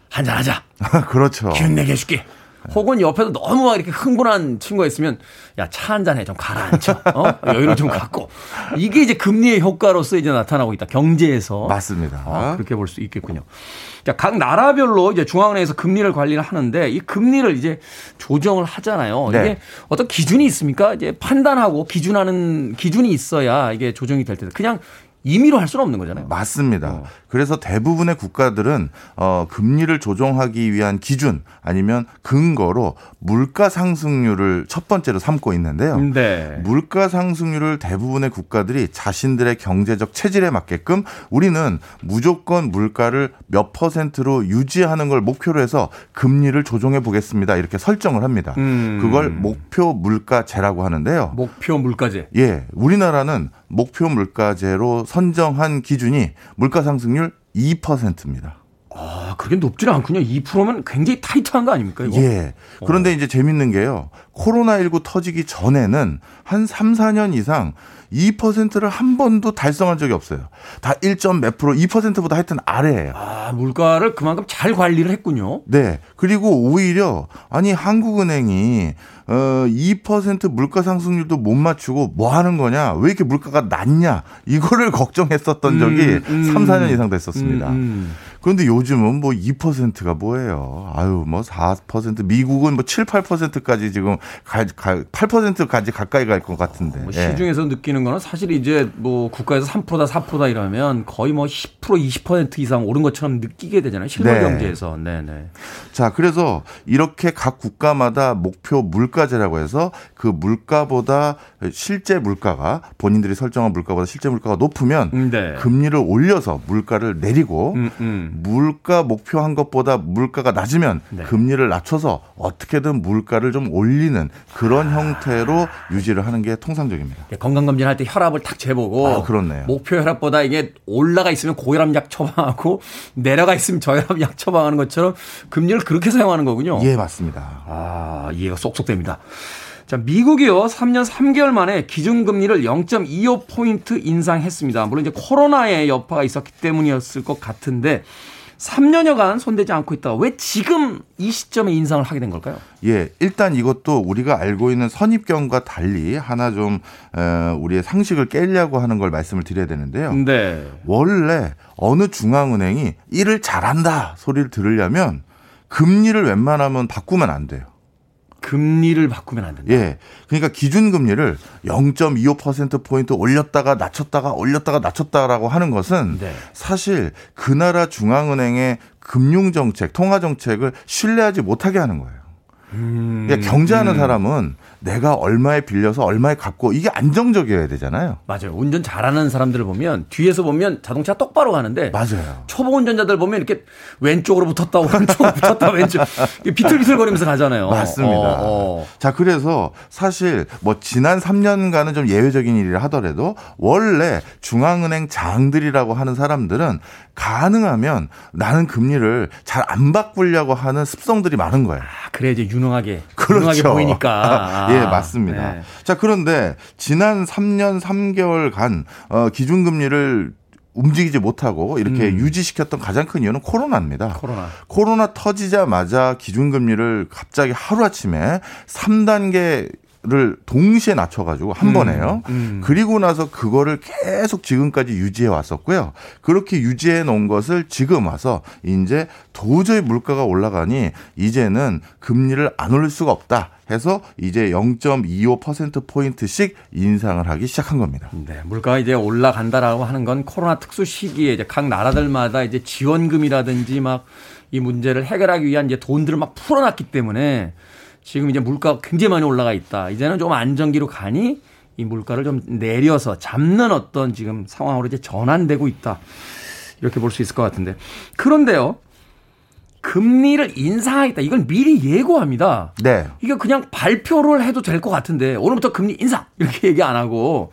한잔 하자. 그렇죠. 기운 내게 해줄게. 혹은 옆에도 너무 막 이렇게 흥분한 친구가 있으면 야 차 한 잔 해 좀 가라앉혀. 어? 여유를 좀 갖고. 이게 이제 금리의 효과로서 이제 나타나고 있다. 경제에서. 맞습니다. 어, 그렇게 볼 수 있겠군요. 자, 각 나라별로 이제 중앙은행에서 금리를 관리를 하는데 이 금리를 이제 조정을 하잖아요. 네. 이게 어떤 기준이 있습니까? 이제 판단하고 기준하는 기준이 있어야 이게 조정이 될 텐데 그냥 임의로 할 수는 없는 거잖아요. 맞습니다. 어. 그래서 대부분의 국가들은 어, 금리를 조정하기 위한 기준 아니면 근거로 물가 상승률을 첫 번째로 삼고 있는데요. 네. 물가 상승률을 대부분의 국가들이 자신들의 경제적 체질에 맞게끔 우리는 무조건 물가를 몇 퍼센트로 유지하는 걸 목표로 해서 금리를 조정해 보겠습니다. 이렇게 설정을 합니다. 음. 그걸 목표 물가제라고 하는데요. 목표 물가제. 예, 우리나라는 목표 물가제로 선정한 기준이 물가 상승률 2%입니다. 아, 그게 높지는 않군요. 2%면 굉장히 타이트한 거 아닙니까, 이거? 예. 그런데 이제 재밌는 게요. 코로나19 터지기 전에는 한 3, 4년 이상 2%를 한 번도 달성한 적이 없어요. 다 1점 몇 프로, 2%보다 하여튼 아래예요. 아, 물가를 그만큼 잘 관리를 했군요. 네. 그리고 오히려 아니 한국은행이 어2% 물가 상승률도 못 맞추고 뭐 하는 거냐? 왜 이렇게 물가가 낮냐? 이거를 걱정했었던 적이 음, 음. 3, 4년 이상 됐었습니다. 음, 음. 그런데 요즘은 뭐 2%가 뭐예요? 아유, 뭐 4%, 미국은 뭐 7, 8%까지 지금 가, 가, 8%까지 가까이 갈 것 같은데. 뭐 예. 시중에서 느끼는 거는 사실 이제 뭐 국가에서 3%다 4%다 이러면 거의 뭐 10% 20% 이상 오른 것처럼 느끼게 되잖아요. 실물 네. 경제에서. 네, 네. 자, 그래서 이렇게 각 국가마다 목표 물가제라고 해서 그 물가보다 실제 물가가 본인들이 설정한 물가보다 실제 물가가 높으면 음, 네. 금리를 올려서 물가를 내리고 음, 음. 물가 목표한 것보다 물가가 낮으면 네. 금리를 낮춰서 어떻게든 물가를 좀 올리는 그런 형태로 유지를 하는 게 통상적입니다. 건강검진 할때 혈압을 탁 재보고 아, 그렇네요. 목표 혈압보다 이게 올라가 있으면 고혈압 약 처방하고 내려가 있으면 저혈압 약 처방하는 것처럼 금리를 그렇게 사용하는 거군요. 예, 맞습니다. 아, 이해가 쏙쏙 됩니다. 자, 미국이요. 3년 3개월 만에 기준금리를 0.25포인트 인상했습니다. 물론 이제 코로나의 여파가 있었기 때문이었을 것 같은데 3년여간 손대지 않고 있다가 왜 지금 이 시점에 인상을 하게 된 걸까요? 예, 일단 이것도 우리가 알고 있는 선입견과 달리 하나 좀 어, 우리의 상식을 깨려고 하는 걸 말씀을 드려야 되는데요. 네. 원래 어느 중앙은행이 일을 잘한다 소리를 들으려면 금리를 웬만하면 바꾸면 안 돼요. 금리를 바꾸면 안 된다. 예. 그러니까 기준 금리를 0.25%포인트 올렸다가 낮췄다가 올렸다가 낮췄다라고 하는 것은 네. 사실 그 나라 중앙은행의 금융 정책, 통화 정책을 신뢰하지 못하게 하는 거예요. 음, 그러니까 경제하는 사람은 내가 얼마에 빌려서 얼마에 갚고 이게 안정적이어야 되잖아요. 맞아요. 운전 잘하는 사람들을 보면 뒤에서 보면 자동차 똑바로 가는데 맞아요. 초보 운전자들 보면 이렇게 왼쪽으로 붙었다 오른쪽으로 붙었다 왼쪽 비틀비틀거리면서 가잖아요. 맞습니다. 어, 어. 자, 그래서 사실 뭐 지난 3년간은 좀 예외적인 일이라 하더라도 원래 중앙은행 장들이라고 하는 사람들은 가능하면 나는 금리를 잘 안 바꾸려고 하는 습성들이 많은 거예요. 아, 그래 이제 유능하게 그렇죠. 유능하게 보이니까. 아, 예, 맞습니다. 네. 자, 그런데 지난 3년 3개월간 어, 기준금리를 움직이지 못하고 이렇게 유지시켰던 가장 큰 이유는 코로나입니다. 음. 코로나. 코로나 터지자마자 기준금리를 갑자기 하루아침에 3단계 를 동시에 낮춰가지고 한 음, 번에요. 음. 그리고 나서 그거를 계속 지금까지 유지해 왔었고요. 그렇게 유지해 놓은 것을 지금 와서 이제 도저히 물가가 올라가니 이제는 금리를 안 올릴 수가 없다. 해서 이제 0.25% 포인트씩 인상을 하기 시작한 겁니다. 네, 물가가 이제 올라간다라고 하는 건 코로나 특수 시기에 이제 각 나라들마다 이제 지원금이라든지 막 이 문제를 해결하기 위한 이제 돈들을 막 풀어놨기 때문에 지금 이제 물가가 굉장히 많이 올라가 있다. 이제는 좀 안정기로 가니 이 물가를 좀 내려서 잡는 어떤 지금 상황으로 이제 전환되고 있다. 이렇게 볼 수 있을 것 같은데. 그런데요. 금리를 인상하겠다. 이걸 미리 예고합니다. 네. 이게 그냥 발표를 해도 될 것 같은데 오늘부터 금리 인상 이렇게 얘기 안 하고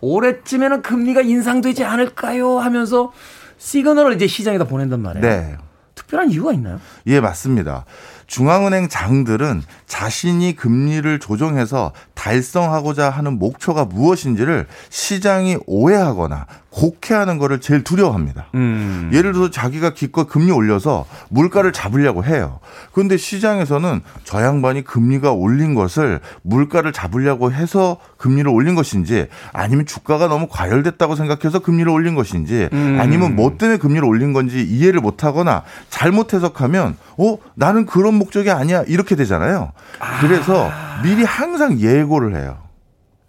올해쯤에는 금리가 인상되지 않을까요? 하면서 시그널을 이제 시장에다 보낸단 말이에요. 네. 특별한 이유가 있나요? 예, 맞습니다. 중앙은행 장들은 자신이 금리를 조정해서 달성하고자 하는 목표가 무엇인지를 시장이 오해하거나 곡해하는 거를 제일 두려워합니다. 음. 예를 들어서 자기가 기껏 금리 올려서 물가를 잡으려고 해요. 그런데 시장에서는 저 양반이 금리가 올린 것을 물가를 잡으려고 해서 금리를 올린 것인지 아니면 주가가 너무 과열됐다고 생각해서 금리를 올린 것인지 음. 아니면 뭐 때문에 금리를 올린 건지 이해를 못 하거나 잘못 해석하면 어 나는 그런 목적이 아니야 이렇게 되잖아요. 그래서 미리 항상 예고 를 해요.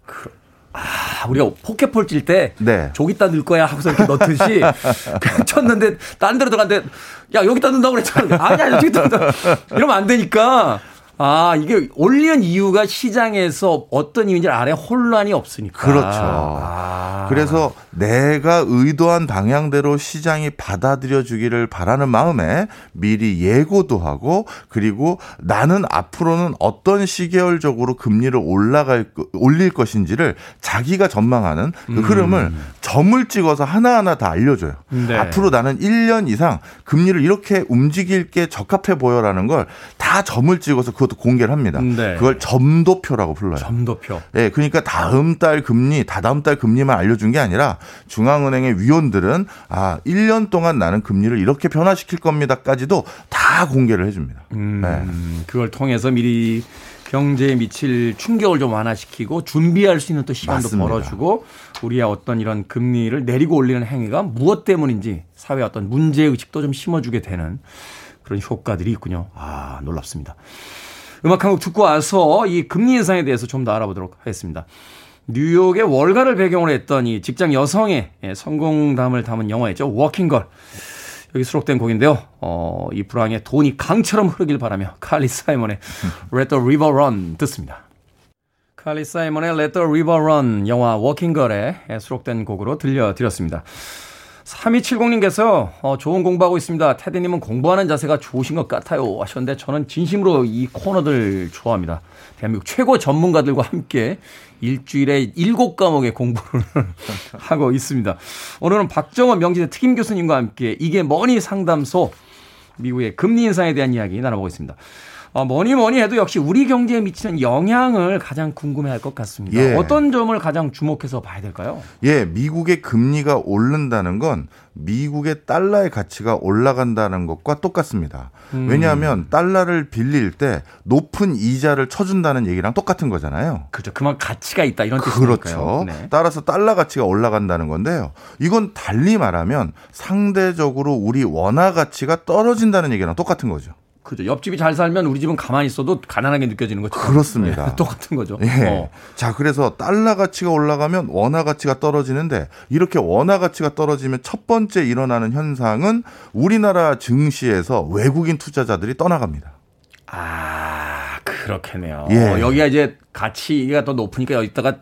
그, 아, 우리가 포켓볼 찔 때 네. 저기다 넣을 거야 하고서 이렇게 넣듯이 쳤는데 딴 데로 들어갔는데 야 여기다 넣는다고 그랬잖아. 아니야 저기다 넣는다. 이러면 안 되니까 아, 이게 올리는 이유가 시장에서 어떤 이유인지 알아야 혼란이 없으니까. 그렇죠. 아. 그래서 내가 의도한 방향대로 시장이 받아들여 주기를 바라는 마음에 미리 예고도 하고 그리고 나는 앞으로는 어떤 시계열적으로 금리를 올라갈 올릴 것인지를 자기가 전망하는 그 음. 흐름을 점을 찍어서 하나하나 다 알려줘요. 네. 앞으로 나는 1년 이상 금리를 이렇게 움직일 게 적합해 보여라는 걸 다 점을 찍어서 그것 것도 공개를 합니다. 네. 그걸 점도표라고 불러요. 점도표. 예, 네, 그러니까 다음 달 금리, 다다음 달 금리만 알려준 게 아니라 중앙은행의 위원들은 아, 1년 동안 나는 금리를 이렇게 변화시킬 겁니다까지도 다 공개를 해줍니다. 음, 네. 그걸 통해서 미리 경제에 미칠 충격을 좀 완화시키고 준비할 수 있는 또 시간도 맞습니다. 벌어주고 우리의 어떤 이런 금리를 내리고 올리는 행위가 무엇 때문인지 사회 어떤 문제 의식도 좀 심어주게 되는 그런 효과들이 있군요. 아 놀랍습니다. 음악 한 곡 듣고 와서 이 금리 인상에 대해서 좀 더 알아보도록 하겠습니다. 뉴욕의 월가를 배경으로 했던 이 직장 여성의 예, 성공담을 담은 영화였죠. 워킹걸. 여기 수록된 곡인데요. 어, 이 불황에 돈이 강처럼 흐르길 바라며 칼리 사이먼의 Let the River Run 듣습니다. 칼리 사이먼의 Let the River Run 영화 워킹걸에 수록된 곡으로 들려드렸습니다. 3270님께서 어, 좋은 공부하고 있습니다. 테디님은 공부하는 자세가 좋으신 것 같아요. 하셨는데 저는 진심으로 이 코너들 좋아합니다. 대한민국 최고 전문가들과 함께 일주일에 7과목의 공부를 하고 있습니다. 오늘은 박정원 명지대 특임 교수님과 함께 이게 뭐니 상담소 미국의 금리 인상에 대한 이야기 나눠보겠습니다. 어, 뭐니 뭐니 해도 역시 우리 경제에 미치는 영향을 가장 궁금해할 것 같습니다. 예. 어떤 점을 가장 주목해서 봐야 될까요? 예, 미국의 금리가 오른다는 건 미국의 달러의 가치가 올라간다는 것과 똑같습니다. 음. 왜냐하면 달러를 빌릴 때 높은 이자를 쳐준다는 얘기랑 똑같은 거잖아요. 그렇죠. 그만 가치가 있다 이런 뜻이니까요. 그렇죠. 네. 따라서 달러 가치가 올라간다는 건데요. 이건 달리 말하면 상대적으로 우리 원화 가치가 떨어진다는 얘기랑 똑같은 거죠. 그죠. 옆집이 잘 살면 우리 집은 가만히 있어도 가난하게 느껴지는 거죠. 그렇습니다. 네, 똑같은 거죠. 예. 어. 자, 그래서 달러 가치가 올라가면 원화 가치가 떨어지는데 이렇게 원화 가치가 떨어지면 첫 번째 일어나는 현상은 우리나라 증시에서 외국인 투자자들이 떠나갑니다. 아, 그렇겠네요. 예. 어, 여기가 이제 가치가 더 높으니까 여기다가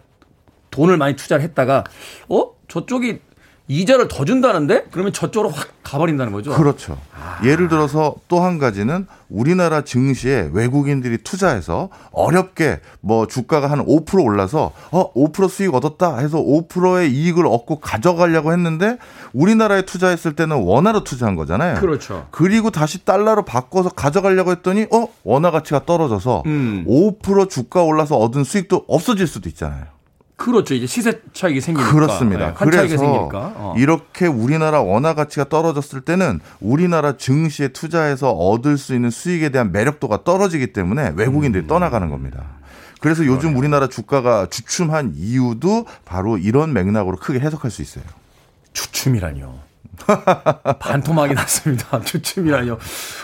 돈을 많이 투자를 했다가 어? 저쪽이 이자를 더 준다는데 그러면 저쪽으로 확 가버린다는 거죠. 그렇죠. 아. 예를 들어서 또 한 가지는 우리나라 증시에 외국인들이 투자해서 어렵게 뭐 주가가 한 5% 올라서 어 5% 수익 얻었다 해서 5%의 이익을 얻고 가져가려고 했는데 우리나라에 투자했을 때는 원화로 투자한 거잖아요. 그렇죠. 그리고 다시 달러로 바꿔서 가져가려고 했더니 어 원화 가치가 떨어져서 음. 5% 주가 올라서 얻은 수익도 없어질 수도 있잖아요. 그렇죠. 이제 시세 차익이 생기니까. 그렇습니다. 네, 그래서 생기니까. 어. 이렇게 우리나라 원화 가치가 떨어졌을 때는 우리나라 증시에 투자해서 얻을 수 있는 수익에 대한 매력도가 떨어지기 때문에 외국인들이 음. 떠나가는 겁니다. 그래서 요즘 우리나라 주가가 주춤한 이유도 바로 이런 맥락으로 크게 해석할 수 있어요. 주춤이라뇨. 반토막이 났습니다. 주춤이라뇨.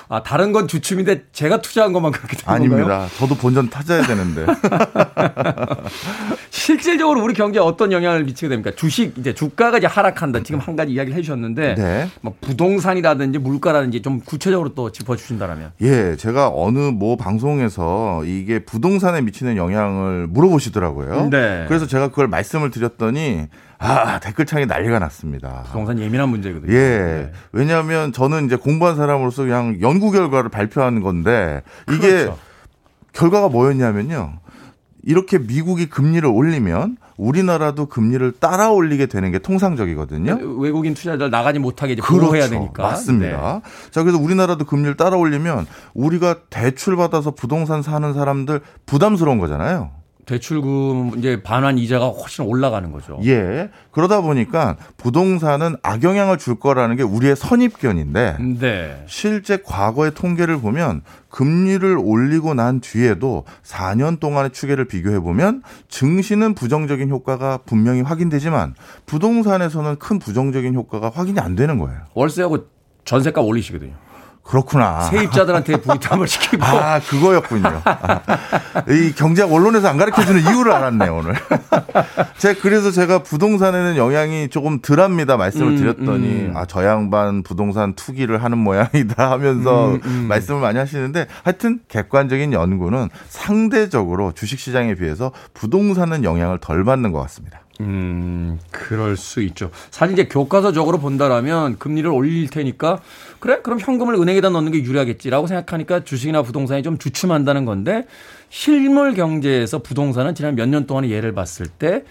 아, 다른 건 주춤인데 제가 투자한 것만 그렇게 된 아닙니다. 건가요? 저도 본전 타져야 되는데. 실질적으로 우리 경제에 어떤 영향을 미치게 됩니까? 주식 이제 주가가 이제 하락한다. 지금 한 가지 이야기를 해 주셨는데 네. 뭐 부동산이라든지 물가라든지 좀 구체적으로 또 짚어 주신다면. 예, 제가 어느 모 방송에서 이게 부동산에 미치는 영향을 물어보시더라고요. 네. 그래서 제가 그걸 말씀을 드렸더니 아, 댓글창에 난리가 났습니다. 부동산 예민한 문제거든요. 예. 네. 왜냐하면 저는 이제 공부한 사람으로서 그냥 연구 결과를 발표하는 건데 이게 그렇죠. 결과가 뭐였냐면요. 이렇게 미국이 금리를 올리면 우리나라도 금리를 따라 올리게 되는 게 통상적이거든요. 외국인 투자자들 나가지 못하게 이제 보호해야 되니까. 그렇죠. 맞습니다. 네. 자, 그래서 우리나라도 금리를 따라 올리면 우리가 대출 받아서 부동산 사는 사람들 부담스러운 거잖아요. 대출금 이제 반환 이자가 훨씬 올라가는 거죠. 예. 그러다 보니까 부동산은 악영향을 줄 거라는 게 우리의 선입견인데 네. 실제 과거의 통계를 보면 금리를 올리고 난 뒤에도 4년 동안의 추계를 비교해 보면 증시는 부정적인 효과가 분명히 확인되지만 부동산에서는 큰 부정적인 효과가 확인이 안 되는 거예요. 월세하고 전세값 올리시거든요. 그렇구나. 세입자들한테 부담을 시키고 아, 그거였군요. 아, 이 경제학 언론에서 안 가르쳐 주는 이유를 알았네, 요 오늘. 제가 그래서 제가 부동산에는 영향이 조금 덜합니다 말씀을 음, 드렸더니 음. 아, 저 양반 부동산 투기를 하는 모양이다 하면서 음, 음. 말씀을 많이 하시는데 하여튼 객관적인 연구는 상대적으로 주식 시장에 비해서 부동산은 영향을 덜 받는 것 같습니다. 음, 그럴 수 있죠. 사실 이제 교과서적으로 본다라면 금리를 올릴 테니까 그래? 그럼 현금을 은행에다 넣는 게 유리하겠지라고 생각하니까 주식이나 부동산이 좀 주춤한다는 건데 실물 경제에서 부동산은 지난 몇 년 동안의 예를 봤을 때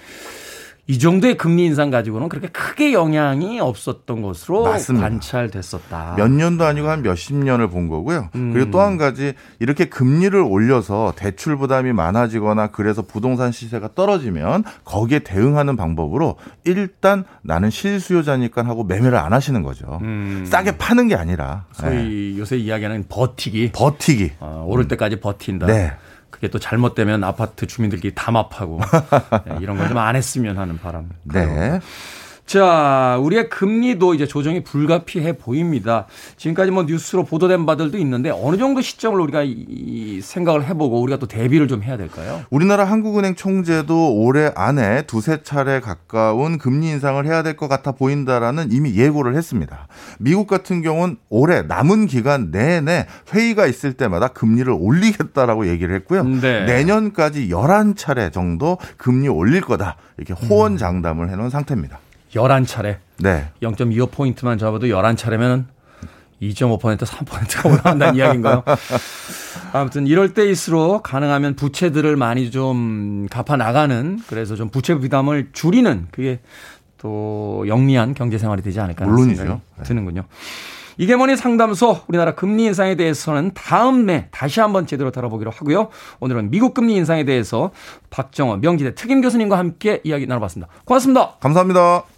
이 정도의 금리 인상 가지고는 그렇게 크게 영향이 없었던 것으로 맞습니다. 관찰됐었다. 몇 년도 아니고 한 몇십 년을 본 거고요. 음. 그리고 또 한 가지 이렇게 금리를 올려서 대출 부담이 많아지거나 그래서 부동산 시세가 떨어지면 거기에 대응하는 방법으로 일단 나는 실수요자니까 하고 매매를 안 하시는 거죠. 음. 싸게 파는 게 아니라 네. 소위 요새 이야기하는 버티기. 버티기. 어, 오를 때까지 버틴다. 네. 그게 또 잘못되면 아파트 주민들끼리 담합하고 네, 이런 걸 좀 안 했으면 하는 바람. 네. 자, 우리의 금리도 이제 조정이 불가피해 보입니다. 지금까지 뭐 뉴스로 보도된 바들도 있는데 어느 정도 시점을 우리가 이- 이 생각을 해보고 우리가 또 대비를 좀 해야 될까요? 우리나라 한국은행 총재도 올해 안에 두세 차례 가까운 금리 인상을 해야 될 것 같아 보인다라는 이미 예고를 했습니다. 미국 같은 경우는 올해 남은 기간 내내 회의가 있을 때마다 금리를 올리겠다라고 얘기를 했고요. 네. 내년까지 11차례 정도 금리 올릴 거다. 이렇게 호언장담을 해놓은 상태입니다. 11차례. 네. 0.25포인트만 잡아도 11차례면 2.5% 3%가 올라간다는 이야기인가요? 아무튼 이럴 때일수록 가능하면 부채들을 많이 좀 갚아 나가는 그래서 좀 부채 부담을 줄이는 그게 또 영리한 경제 생활이 되지 않을까 물론이죠. 생각이 네. 드는군요. 이게 뭐니 상담소 우리나라 금리 인상에 대해서는 다음에 다시 한번 제대로 다뤄보기로 하고요. 오늘은 미국 금리 인상에 대해서 박정원 명지대 특임 교수님과 함께 이야기 나눠봤습니다. 고맙습니다. 감사합니다.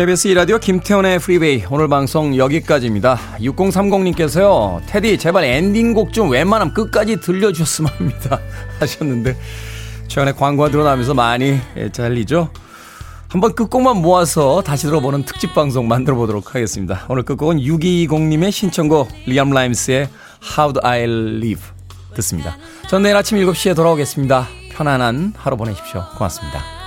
KBS 이라디오 김태훈의 프리베이 오늘 방송 여기까지입니다. 6030님께서요. 테디 제발 엔딩곡 좀 웬만하면 끝까지 들려주셨으면 합니다. 하셨는데 최근에 광고가 들어나면서 많이 잘리죠. 한번 끝곡만 모아서 다시 들어보는 특집 방송 만들어 보도록 하겠습니다. 오늘 끝곡은 6220님의 신청곡 리암 라임스의 How Do I Live 듣습니다. 전 내일 아침 7시에 돌아오겠습니다. 편안한 하루 보내십시오. 고맙습니다.